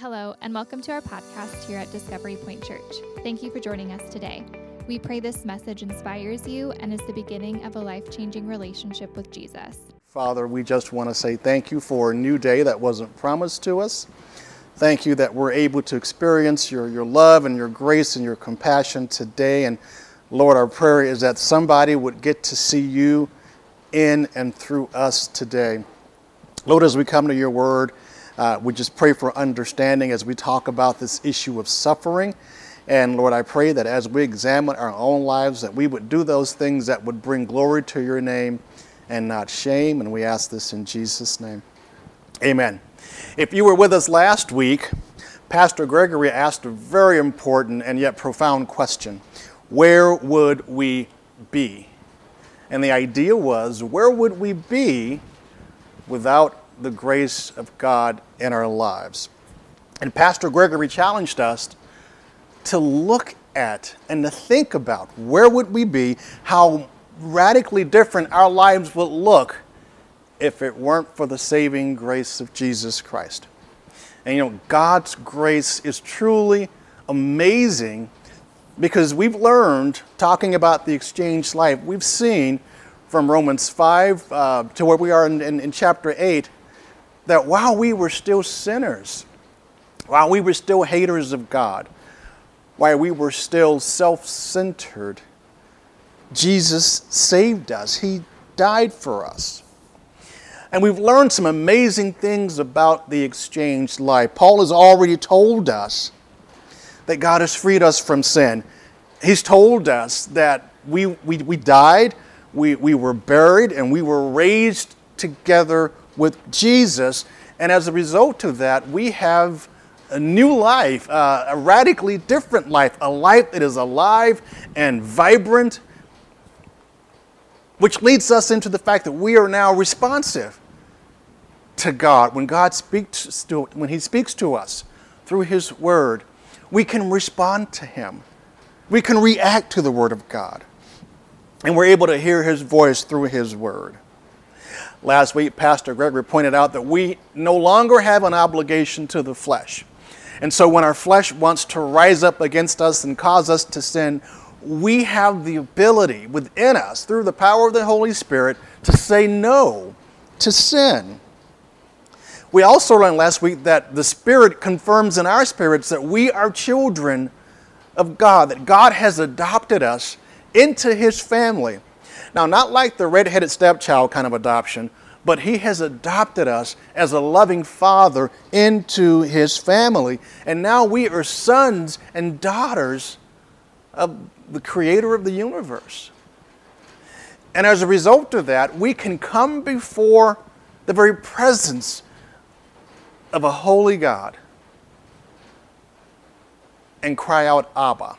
Hello, and welcome to our podcast here at Discovery Point Church. Thank you for joining us today. We pray this message inspires you and is the beginning of a life changing relationship with Jesus. Father, we just want to say thank you for a new day that wasn't promised to us. Thank you that we're able to experience your, your love and your grace and your compassion today. And Lord, our prayer is that somebody would get to see you in and through us today. Lord, as we come to your word, uh, we just pray for understanding as we talk about this issue of suffering. And Lord, I pray that as we examine our own lives, that we would do those things that would bring glory to your name and not shame. And we ask this in Jesus' name. Amen. If you were with us last week, Pastor Gregory asked a very important and yet profound question Where would we be? And the idea was, where would we be without the grace of God in our lives? And Pastor Gregory challenged us to look at and to think about where would we be, how radically different our lives would look if it weren't for the saving grace of Jesus Christ. And you know, God's grace is truly amazing because we've learned, talking about the exchange life, we've seen from Romans 5 uh, to where we are in, in, in chapter 8 that while we were still sinners, while we were still haters of God, while we were still self centered, Jesus saved us. He died for us. And we've learned some amazing things about the exchanged life. Paul has already told us that God has freed us from sin. He's told us that we, we, we died, we, we were buried, and we were raised together with Jesus. And as a result of that, we have a new life, uh, a radically different life, a life that is alive and vibrant, which leads us into the fact that we are now responsive to God. When God speaks to, when He speaks to us through His Word, we can respond to Him. We can react to the Word of God. And we're able to hear His voice through His Word. Last week, Pastor Gregory pointed out that we no longer have an obligation to the flesh. And so when our flesh wants to rise up against us and cause us to sin, we have the ability within us, through the power of the Holy Spirit, to say no to sin. We also learned last week that the Spirit confirms in our spirits that we are children of God, that God has adopted us into His family. Now, not like the red-headed stepchild kind of adoption, but He has adopted us as a loving Father into His family. And now we are sons and daughters of the Creator of the universe. And as a result of that, we can come before the very presence of a holy God and cry out, Abba.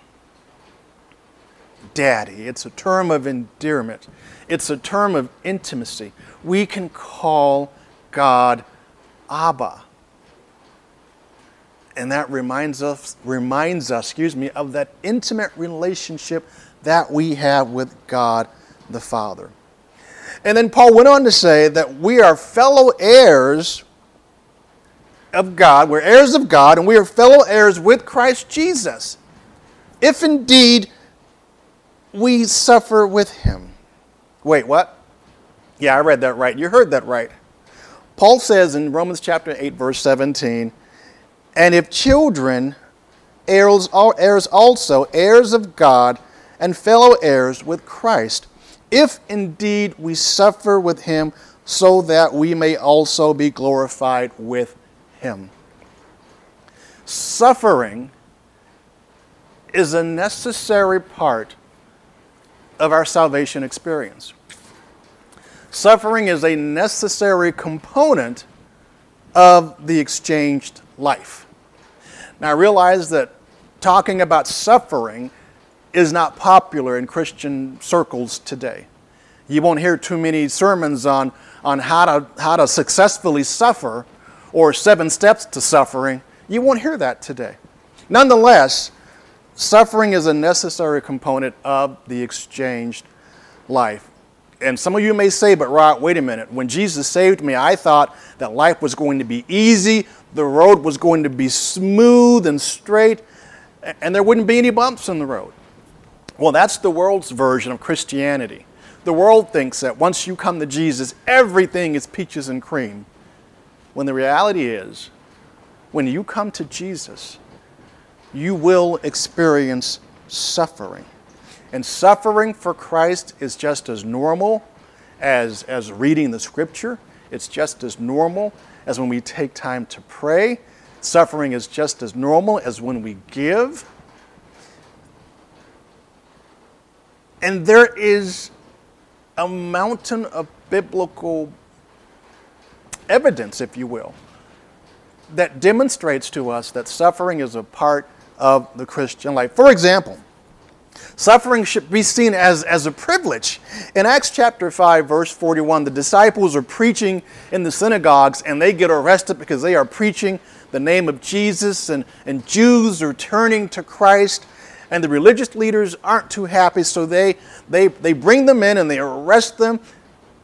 Daddy. It's a term of endearment, it's a term of intimacy. We can call God Abba. And that reminds us, reminds us, excuse me, of that intimate relationship that we have with God the Father. And then Paul went on to say that we are fellow heirs of God, we're heirs of God, and we are fellow heirs with Christ Jesus. If indeed we suffer with him. Wait, what? Yeah, I read that right. You heard that right. Paul says in Romans chapter 8, verse 17, and if children, heirs, also, heirs of God, and fellow heirs with Christ, if indeed we suffer with him, so that we may also be glorified with him. Suffering is a necessary part of our salvation experience. Suffering is a necessary component of the exchanged life. Now, I realize that talking about suffering is not popular in Christian circles today. You won't hear too many sermons on, on how, to, how to successfully suffer or seven steps to suffering. You won't hear that today. Nonetheless, Suffering is a necessary component of the exchanged life. and some of you may say, but Rod, wait a minute. When Jesus saved me, I thought that life was going to be easy, the road was going to be smooth and straight, and there wouldn't be any bumps in the road. Well, that's the world's version of Christianity. The world thinks that once you come to Jesus, everything is peaches and cream. When the reality is, when you come to Jesus, you will experience suffering. And suffering for Christ is just as normal as, as reading the scripture. It's just as normal as when we take time to pray. Suffering is just as normal as when we give. And there is a mountain of biblical evidence, if you will, that demonstrates to us that suffering is a part of the Christian life. For example, Suffering should be seen as, as a privilege. In Acts chapter 5, verse 41, the disciples are preaching in the synagogues and they get arrested because they are preaching the name of Jesus, and, and Jews are turning to Christ. And the religious leaders aren't too happy, so they, they, they bring them in and they arrest them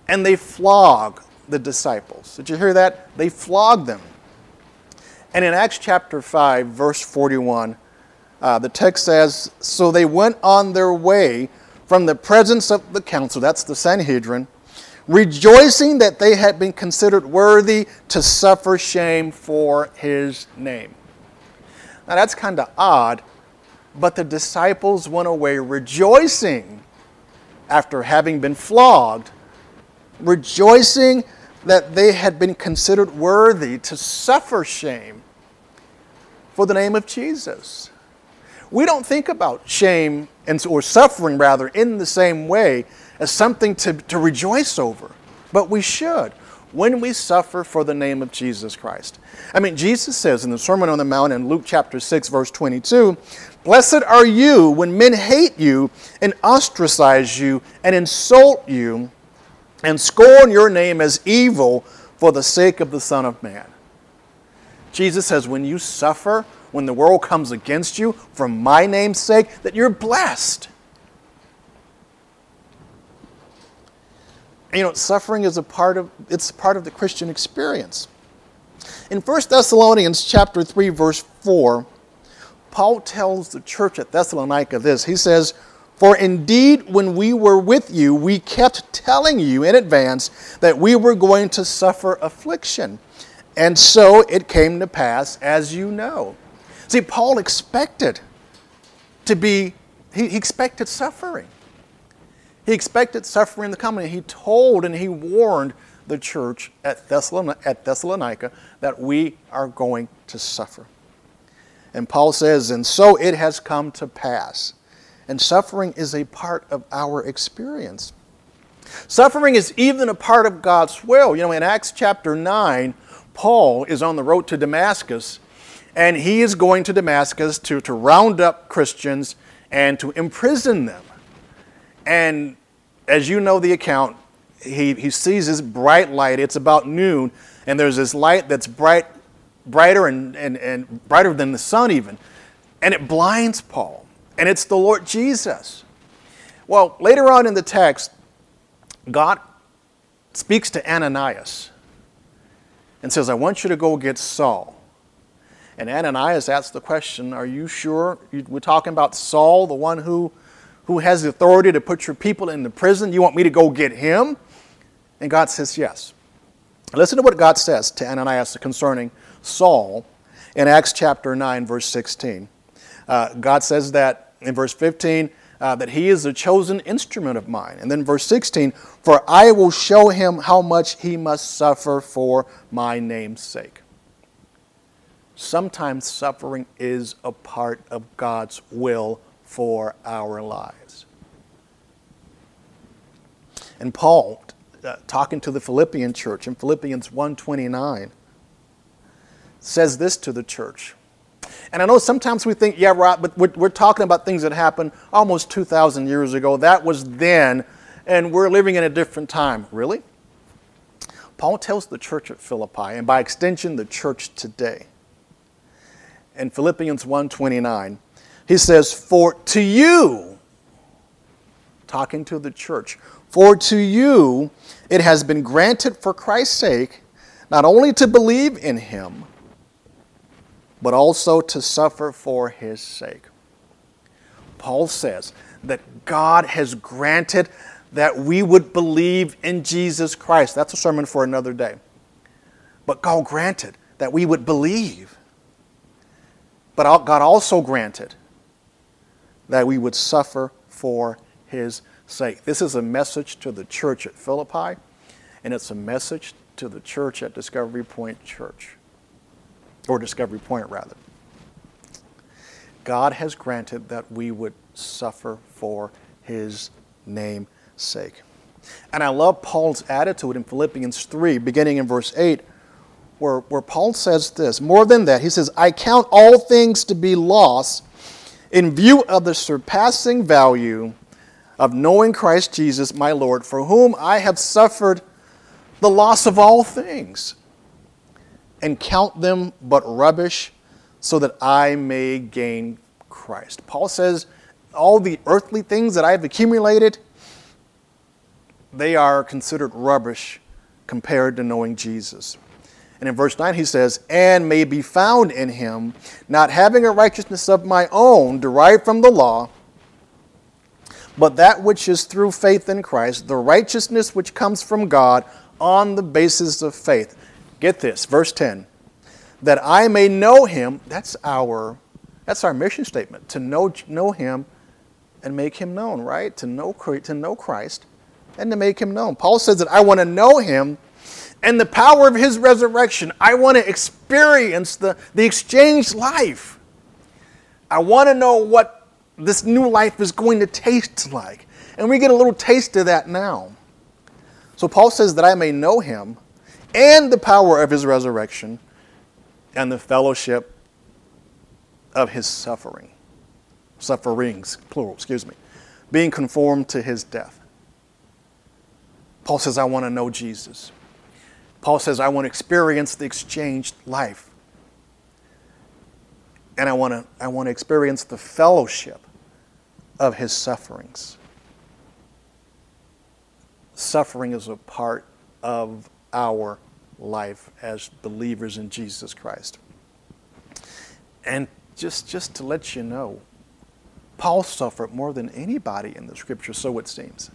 and they flog the disciples. Did you hear that? They flog them. And in Acts chapter 5, verse 41, uh, the text says, So they went on their way from the presence of the council, that's the Sanhedrin, rejoicing that they had been considered worthy to suffer shame for his name. Now that's kind of odd, but the disciples went away rejoicing after having been flogged, rejoicing that they had been considered worthy to suffer shame for the name of Jesus we don't think about shame and, or suffering, rather, in the same way as something to, to rejoice over. But we should when we suffer for the name of Jesus Christ. I mean, Jesus says in the Sermon on the Mount in Luke chapter 6, verse 22, Blessed are you when men hate you and ostracize you and insult you and scorn your name as evil for the sake of the Son of Man. Jesus says, when you suffer when the world comes against you for my name's sake, that you're blessed. you know, suffering is a part of it's part of the Christian experience. In 1 Thessalonians chapter 3 verse 4, Paul tells the church at Thessalonica this. He says, "For indeed when we were with you, we kept telling you in advance that we were going to suffer affliction. And so it came to pass as you know." See, Paul expected to be, he, expected suffering. He expected suffering to come, and he told and he warned the church at Thessalonica, at Thessalonica that we are going to suffer. And Paul says, and so it has come to pass. And suffering is a part of our experience. Suffering is even a part of God's will. You know, in Acts chapter 9, Paul is on the road to Damascus and he is going to Damascus to, to round up Christians and to imprison them. And as you know the account, he, he sees this bright light. It's about noon, and there's this light that's bright, brighter and, and, and brighter than the sun, even. And it blinds Paul. And it's the Lord Jesus. Well, later on in the text, God speaks to Ananias and says, I want you to go get Saul. And Ananias asked the question, Are you sure? We're talking about Saul, the one who, who has the authority to put your people in the prison. You want me to go get him? And God says, Yes. Listen to what God says to Ananias concerning Saul in Acts chapter 9, verse 16. Uh, God says that in verse 15, uh, that he is a chosen instrument of mine. And then verse 16, for I will show him how much he must suffer for my name's sake sometimes suffering is a part of God's will for our lives. And Paul, uh, talking to the Philippian church in Philippians 1:29, says this to the church. And I know sometimes we think, yeah, right, but we're, we're talking about things that happened almost 2,000 years ago. That was then, and we're living in a different time. Really? Paul tells the church at Philippi, and by extension, the church today, in Philippians 1:29. He says, "For to you talking to the church. For to you it has been granted for Christ's sake not only to believe in him, but also to suffer for his sake. Paul says that God has granted that we would believe in Jesus Christ. That's a sermon for another day. But God granted that we would believe. But God also granted that we would suffer for his sake. This is a message to the church at Philippi, and it's a message to the church at Discovery Point Church, or Discovery Point rather. God has granted that we would suffer for his name's sake. And I love Paul's attitude in Philippians 3, beginning in verse 8, where, where Paul says this More than that, he says, I count all things to be loss in view of the surpassing value of knowing Christ Jesus, my Lord, for whom I have suffered the loss of all things, and count them but rubbish, so that I may gain Christ. Paul says, all the earthly things that I have accumulated, they are considered rubbish compared to knowing Jesus. And in verse 9, he says, And may be found in him, not having a righteousness of my own derived from the law but that which is through faith in Christ, the righteousness which comes from God on the basis of faith. Get this, verse 10. That I may know him, that's our that's our mission statement, to know, know him and make him known, right? To know, to know Christ and to make him known. Paul says that I want to know him and the power of his resurrection. I want to experience the, the exchanged life. I want to know what this new life is going to taste like. And we get a little taste of that now. So Paul says that I may know him and the power of his resurrection and the fellowship of his suffering. Sufferings, plural, excuse me. Being conformed to his death. Paul says, I want to know Jesus. Paul says, I want to experience the exchanged life. And I want to, I want to experience the fellowship of his sufferings. Suffering is a part of our life as believers in Jesus Christ. And just, just to let you know, Paul suffered more than anybody in the scripture, so it seems.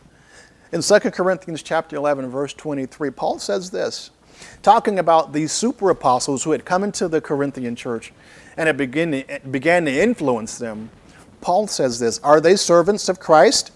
In 2 Corinthians chapter 11, verse 23, Paul says this, talking about these super apostles who had come into the Corinthian church and had begin, began to influence them Paul says this Are they servants of Christ?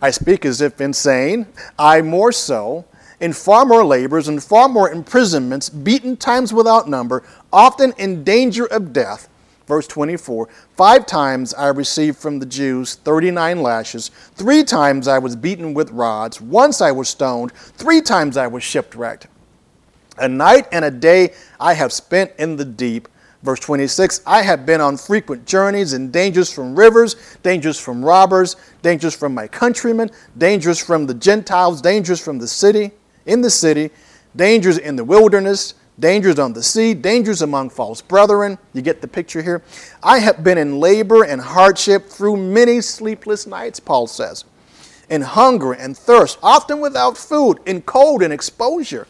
I speak as if insane. I more so, in far more labors and far more imprisonments, beaten times without number, often in danger of death. Verse 24 Five times I received from the Jews 39 lashes. Three times I was beaten with rods. Once I was stoned. Three times I was shipwrecked. A night and a day I have spent in the deep Verse 26 I have been on frequent journeys and dangers from rivers, dangers from robbers, dangers from my countrymen, dangers from the Gentiles, dangers from the city, in the city, dangers in the wilderness, dangers on the sea, dangers among false brethren. You get the picture here. I have been in labor and hardship through many sleepless nights, Paul says, in hunger and thirst, often without food, in cold and exposure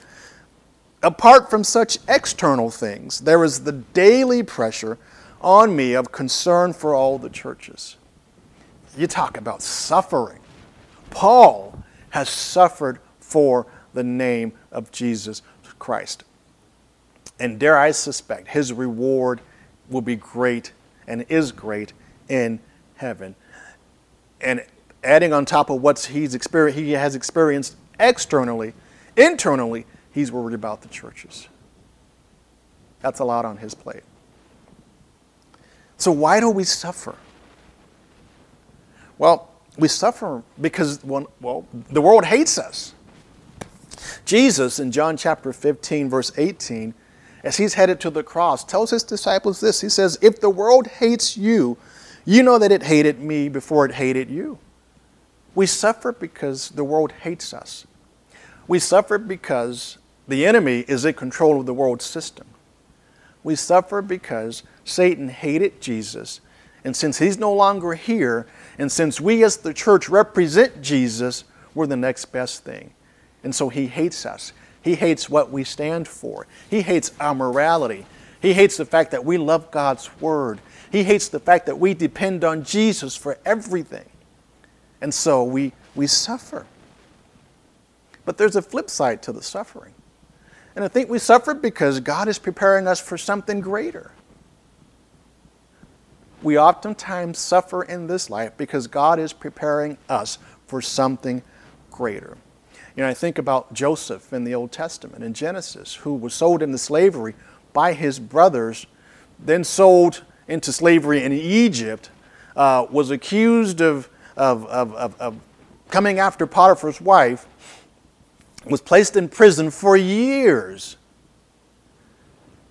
apart from such external things, there is the daily pressure on me of concern for all the churches. You talk about suffering. Paul has suffered for the name of Jesus Christ. And dare I suspect his reward will be great and is great in heaven. And adding on top of what he's experienced, he has experienced externally, internally, He's worried about the churches. That's a lot on his plate. So, why do we suffer? Well, we suffer because, well, the world hates us. Jesus, in John chapter 15, verse 18, as he's headed to the cross, tells his disciples this He says, If the world hates you, you know that it hated me before it hated you. We suffer because the world hates us. We suffer because the enemy is in control of the world system. We suffer because Satan hated Jesus And since he's no longer here, and since we as the church represent Jesus, we're the next best thing. And so he hates us. He hates what we stand for. He hates our morality. He hates the fact that we love God's word. He hates the fact that we depend on Jesus for everything. And so we, we suffer. But there's a flip side to the suffering. And I think we suffer because God is preparing us for something greater. We oftentimes suffer in this life because God is preparing us for something greater. You know, I think about Joseph in the Old Testament, in Genesis, who was sold into slavery by his brothers, then sold into slavery in Egypt, uh, was accused of, of, of, of, of coming after Potiphar's wife, was placed in prison for years,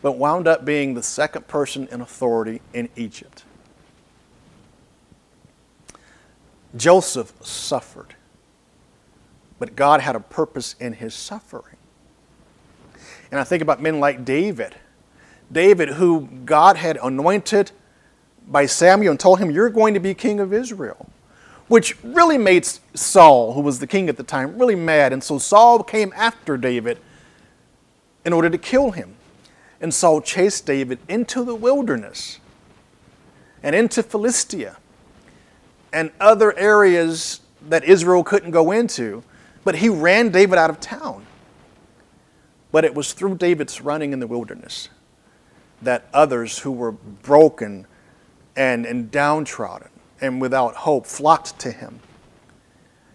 but wound up being the second person in authority in Egypt. Joseph suffered, but God had a purpose in his suffering. And I think about men like David. David, who God had anointed by Samuel and told him, You're going to be king of Israel which really made Saul, who was the king at the time, really mad. And so Saul came after David in order to kill him. And Saul chased David into the wilderness and into Philistia and other areas that Israel couldn't go into. But he ran David out of town. But it was through David's running in the wilderness that others who were broken and, and downtrodden and without hope flocked to him.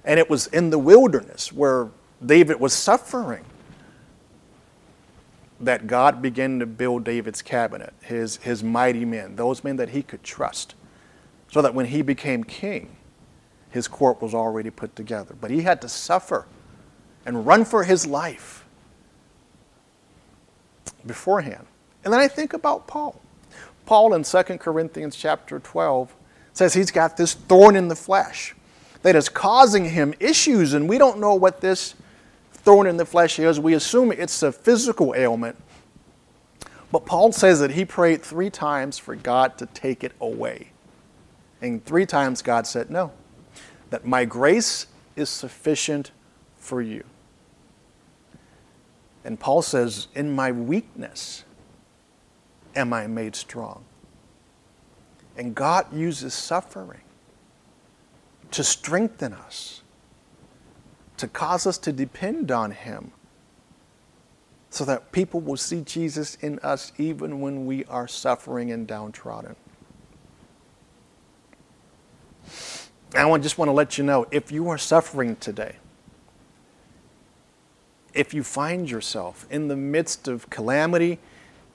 And it was in the wilderness where David was suffering that God began to build David's cabinet, his, his mighty men, those men that he could trust, so that when he became king, his court was already put together. But he had to suffer and run for his life beforehand. And then I think about Paul. Paul in 2 Corinthians chapter 12 says he's got this thorn in the flesh that is causing him issues, and we don't know what this thorn in the flesh is. We assume it's a physical ailment. But Paul says that he prayed three times for God to take it away. And three times God said, No, that my grace is sufficient for you. And Paul says, In my weakness am I made strong. And God uses suffering to strengthen us, to cause us to depend on Him, so that people will see Jesus in us even when we are suffering and downtrodden. I just want to let you know if you are suffering today, if you find yourself in the midst of calamity,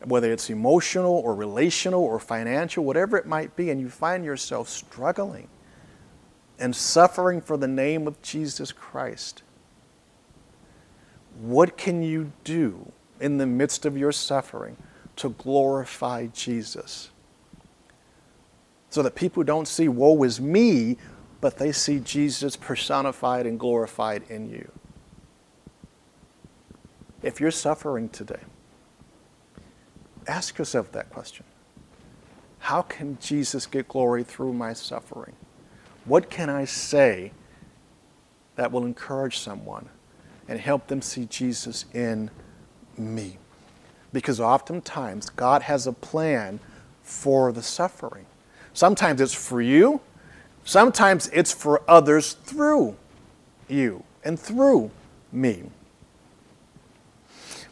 whether it's emotional or relational or financial, whatever it might be, and you find yourself struggling and suffering for the name of Jesus Christ, what can you do in the midst of your suffering to glorify Jesus? So that people don't see, woe is me, but they see Jesus personified and glorified in you. If you're suffering today, ask yourself that question. How can Jesus get glory through my suffering? What can I say that will encourage someone and help them see Jesus in me? Because oftentimes God has a plan for the suffering. Sometimes it's for you, sometimes it's for others through you and through me.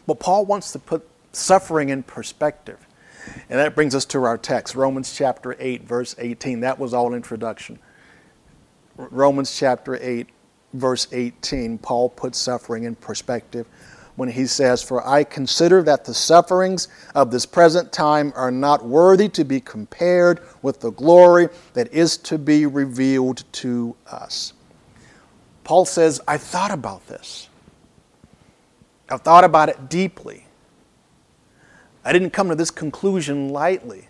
But Paul wants to put suffering in perspective. And that brings us to our text, Romans chapter 8, verse 18. That was all introduction. Romans chapter 8, verse 18, Paul puts suffering in perspective when he says, For I consider that the sufferings of this present time are not worthy to be compared with the glory that is to be revealed to us. Paul says, I thought about this. I've thought about it deeply. I didn't come to this conclusion lightly.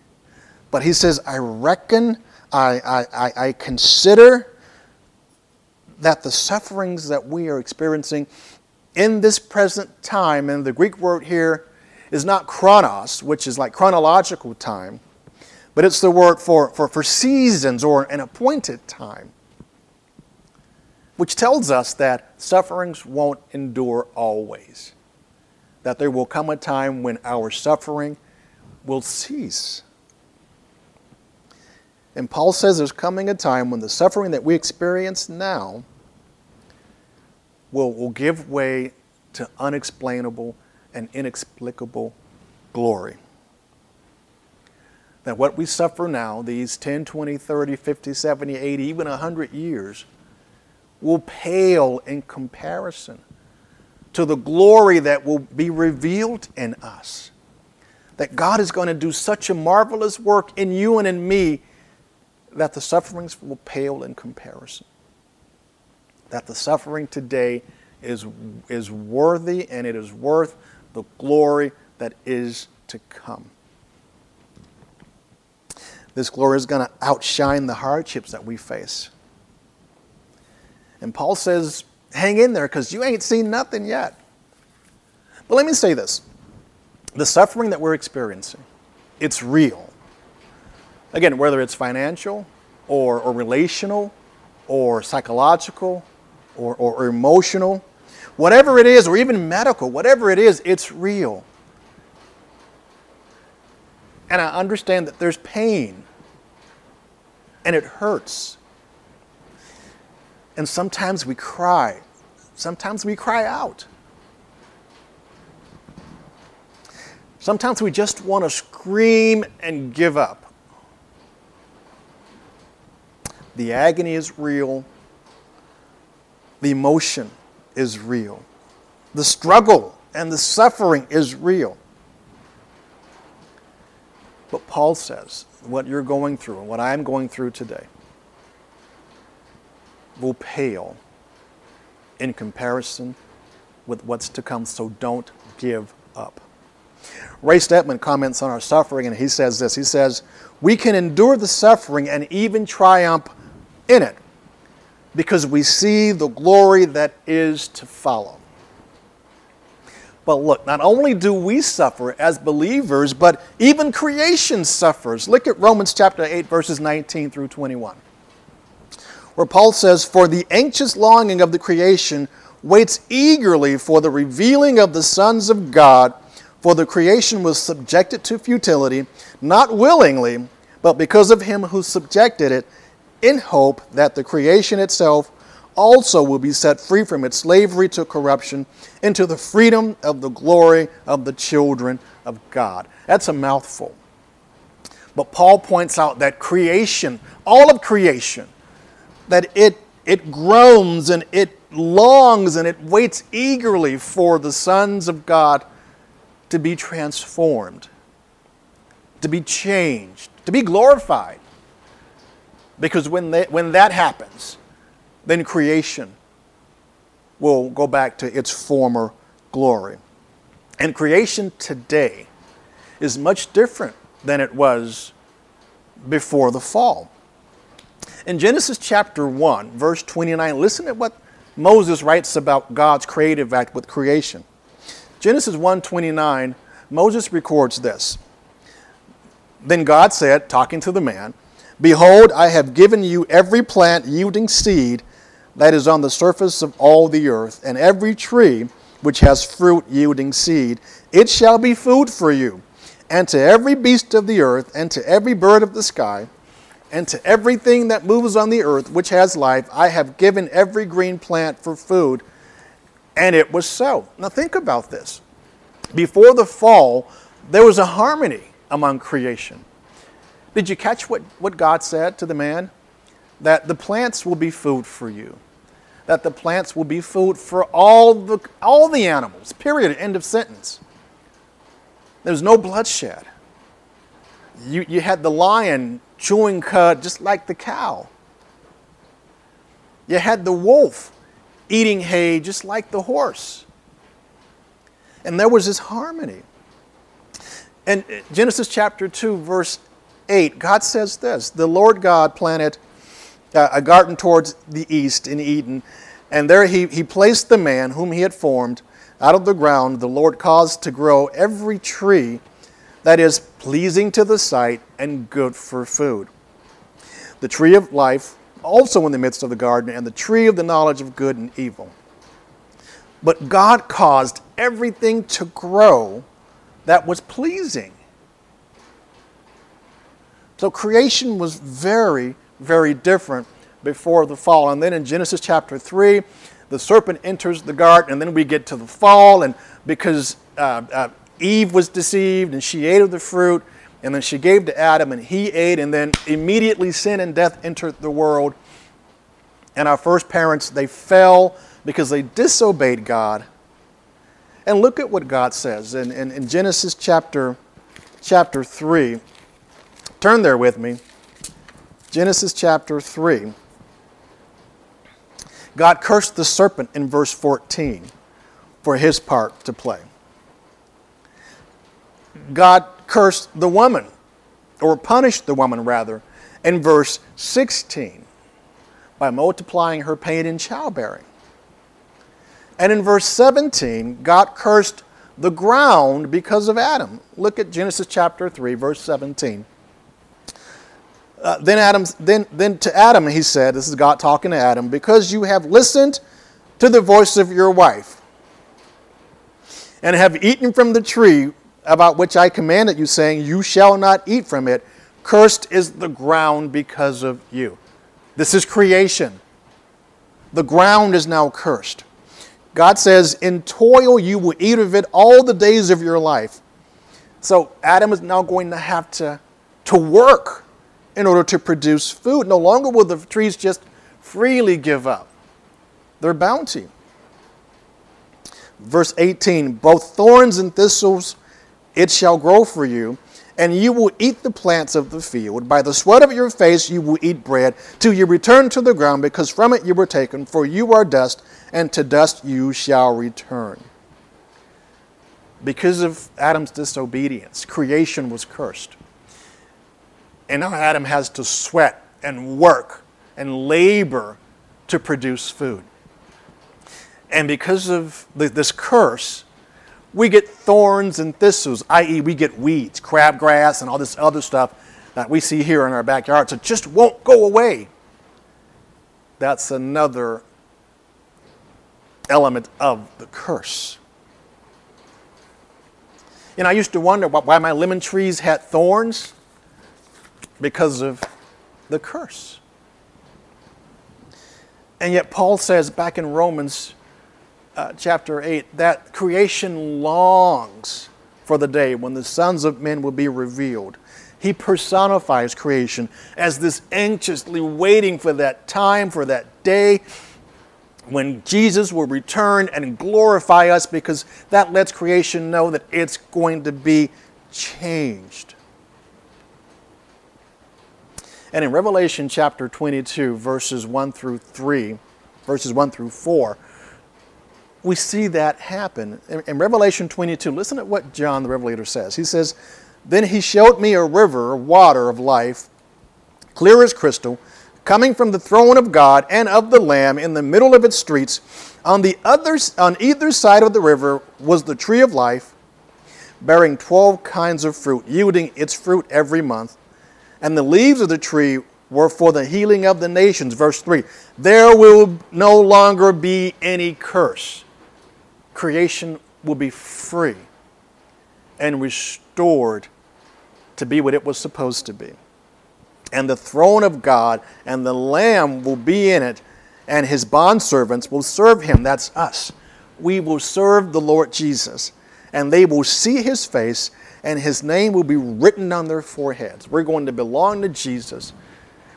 But he says, I reckon, I, I, I consider that the sufferings that we are experiencing in this present time, and the Greek word here is not chronos, which is like chronological time, but it's the word for, for, for seasons or an appointed time, which tells us that sufferings won't endure always, that there will come a time when our suffering will cease. And Paul says there's coming a time when the suffering that we experience now will, will give way to unexplainable and inexplicable glory. That what we suffer now, these 10, 20, 30, 50, 70, 80, even 100 years, will pale in comparison to the glory that will be revealed in us. That God is going to do such a marvelous work in you and in me that the sufferings will pale in comparison. That the suffering today is, is worthy and it is worth the glory that is to come. This glory is going to outshine the hardships that we face. And Paul says, hang in there because you ain't seen nothing yet. But let me say this the suffering that we're experiencing, it's real. Again, whether it's financial or, or relational or psychological or, or, or emotional, whatever it is, or even medical, whatever it is, it's real. And I understand that there's pain and it hurts. And sometimes we cry. Sometimes we cry out. Sometimes we just want to scream and give up. The agony is real. The emotion is real. The struggle and the suffering is real. But Paul says what you're going through and what I'm going through today will pale in comparison with what's to come, so don't give up. Ray Stedman comments on our suffering and he says this He says, We can endure the suffering and even triumph in it because we see the glory that is to follow. But look, not only do we suffer as believers, but even creation suffers. Look at Romans chapter 8, verses 19 through 21, where Paul says, For the anxious longing of the creation waits eagerly for the revealing of the sons of God. For the creation was subjected to futility, not willingly, but because of him who subjected it, in hope that the creation itself also will be set free from its slavery to corruption into the freedom of the glory of the children of God. That's a mouthful. But Paul points out that creation, all of creation, that it, it groans and it longs and it waits eagerly for the sons of God to be transformed, to be changed, to be glorified. Because when, they, when that happens, then creation will go back to its former glory. And creation today is much different than it was before the fall. In Genesis chapter 1, verse 29, listen to what Moses writes about God's creative act with creation. Genesis 1:29, Moses records this. Then God said, talking to the man, Behold, I have given you every plant yielding seed that is on the surface of all the earth, and every tree which has fruit yielding seed. It shall be food for you, and to every beast of the earth, and to every bird of the sky, and to everything that moves on the earth which has life, I have given every green plant for food. And it was so. Now think about this. Before the fall, there was a harmony among creation. Did you catch what, what God said to the man? That the plants will be food for you. That the plants will be food for all the, all the animals. Period. End of sentence. There's no bloodshed. You, you had the lion chewing cud just like the cow. You had the wolf eating hay just like the horse. And there was this harmony. And Genesis chapter 2, verse 8, God says this The Lord God planted uh, a garden towards the east in Eden, and there he, he placed the man whom he had formed out of the ground. The Lord caused to grow every tree that is pleasing to the sight and good for food. The tree of life also in the midst of the garden, and the tree of the knowledge of good and evil. But God caused everything to grow that was pleasing. So creation was very, very different before the fall. And then in Genesis chapter 3, the serpent enters the garden, and then we get to the fall, and because uh, uh, Eve was deceived and she ate of the fruit, and then she gave to Adam, and he ate, and then immediately sin and death entered the world. And our first parents, they fell because they disobeyed God. And look at what God says in, in, in Genesis chapter, chapter 3. Turn there with me. Genesis chapter 3. God cursed the serpent in verse 14 for his part to play. God cursed the woman, or punished the woman rather, in verse 16 by multiplying her pain in childbearing. And in verse 17, God cursed the ground because of Adam. Look at Genesis chapter 3, verse 17. Uh, then Adam, then, then to Adam he said, this is God talking to Adam, because you have listened to the voice of your wife, and have eaten from the tree about which I commanded you, saying, You shall not eat from it. Cursed is the ground because of you. This is creation. The ground is now cursed. God says, In toil you will eat of it all the days of your life. So Adam is now going to have to, to work in order to produce food. No longer will the trees just freely give up their bounty. Verse 18 Both thorns and thistles it shall grow for you, and you will eat the plants of the field. By the sweat of your face you will eat bread, till you return to the ground, because from it you were taken, for you are dust, and to dust you shall return. Because of Adam's disobedience, creation was cursed. And now Adam has to sweat and work and labor to produce food. And because of this curse, we get thorns and thistles, i.e., we get weeds, crabgrass, and all this other stuff that we see here in our backyards. It just won't go away. That's another element of the curse. And I used to wonder why my lemon trees had thorns because of the curse. And yet, Paul says back in Romans uh, chapter 8 that creation longs for the day when the sons of men will be revealed. He personifies creation as this anxiously waiting for that time, for that day when Jesus will return and glorify us because that lets creation know that it's going to be changed. And in Revelation chapter 22, verses 1 through 3, verses 1 through 4, we see that happen. In, in, Revelation 22, listen to what John the Revelator says. He says, Then he showed me a river of water of life, clear as crystal, coming from the throne of God and of the Lamb in the middle of its streets. On, the other, on either side of the river was the tree of life, bearing 12 kinds of fruit, yielding its fruit every month. And the leaves of the tree were for the healing of the nations. Verse 3 There will no longer be any curse creation will be free and restored to be what it was supposed to be. And the throne of God and the Lamb will be in it, and his bondservants will serve him. That's us. We will serve the Lord Jesus, and they will see his face, and his name will be written on their foreheads. We're going to belong to Jesus.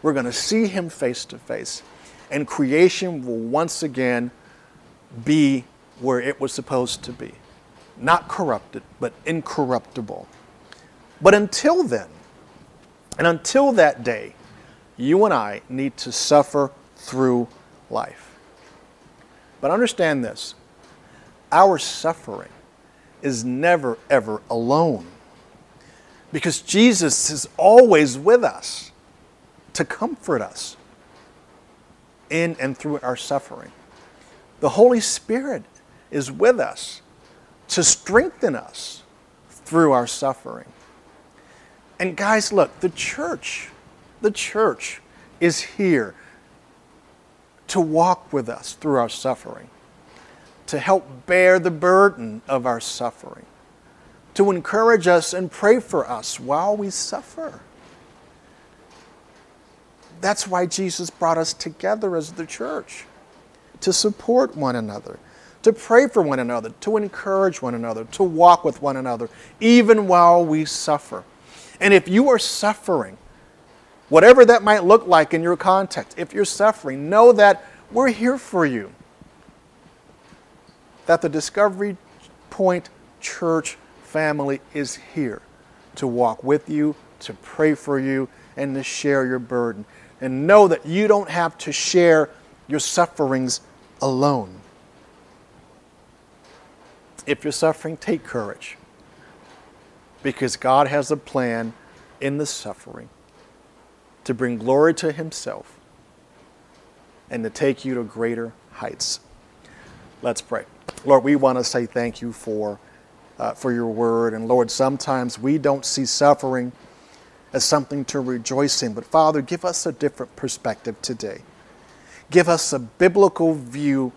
We're going to see him face to face, and creation will once again be where it was supposed to be. Not corrupted, but incorruptible. But until then, and until that day, you and I need to suffer through life. But understand this our suffering is never, ever alone. Because Jesus is always with us to comfort us in and through our suffering. The Holy Spirit is with us to strengthen us through our suffering. And guys, look, the church, the church is here to walk with us through our suffering, to help bear the burden of our suffering, to encourage us and pray for us while we suffer. That's why Jesus brought us together as the church to support one another, to pray for one another, to encourage one another, to walk with one another, even while we suffer. And if you are suffering, whatever that might look like in your context, if you're suffering, know that we're here for you. That the Discovery Point Church family is here to walk with you, to pray for you, and to share your burden. And know that you don't have to share your sufferings alone. If you're suffering, take courage because God has a plan in the suffering to bring glory to Himself and to take you to greater heights. Let's pray. Lord, we want to say thank you for, uh, for your word. And Lord, sometimes we don't see suffering as something to rejoice in. But Father, give us a different perspective today. Give us a biblical view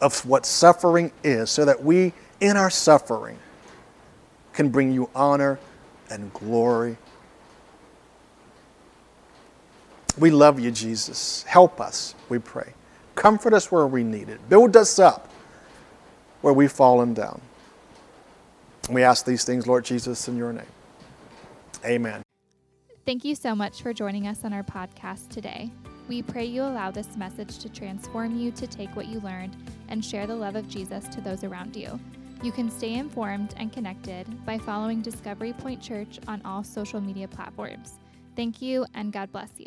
of what suffering is so that we, in our suffering, can bring you honor and glory. We love you, Jesus. Help us, we pray. Comfort us where we need it. Build us up where we've fallen down. We ask these things, Lord Jesus, in your name. Amen. Thank you so much for joining us on our podcast today. We pray you allow this message to transform you to take what you learned and share the love of Jesus to those around you. You can stay informed and connected by following Discovery Point Church on all social media platforms. Thank you, and God bless you.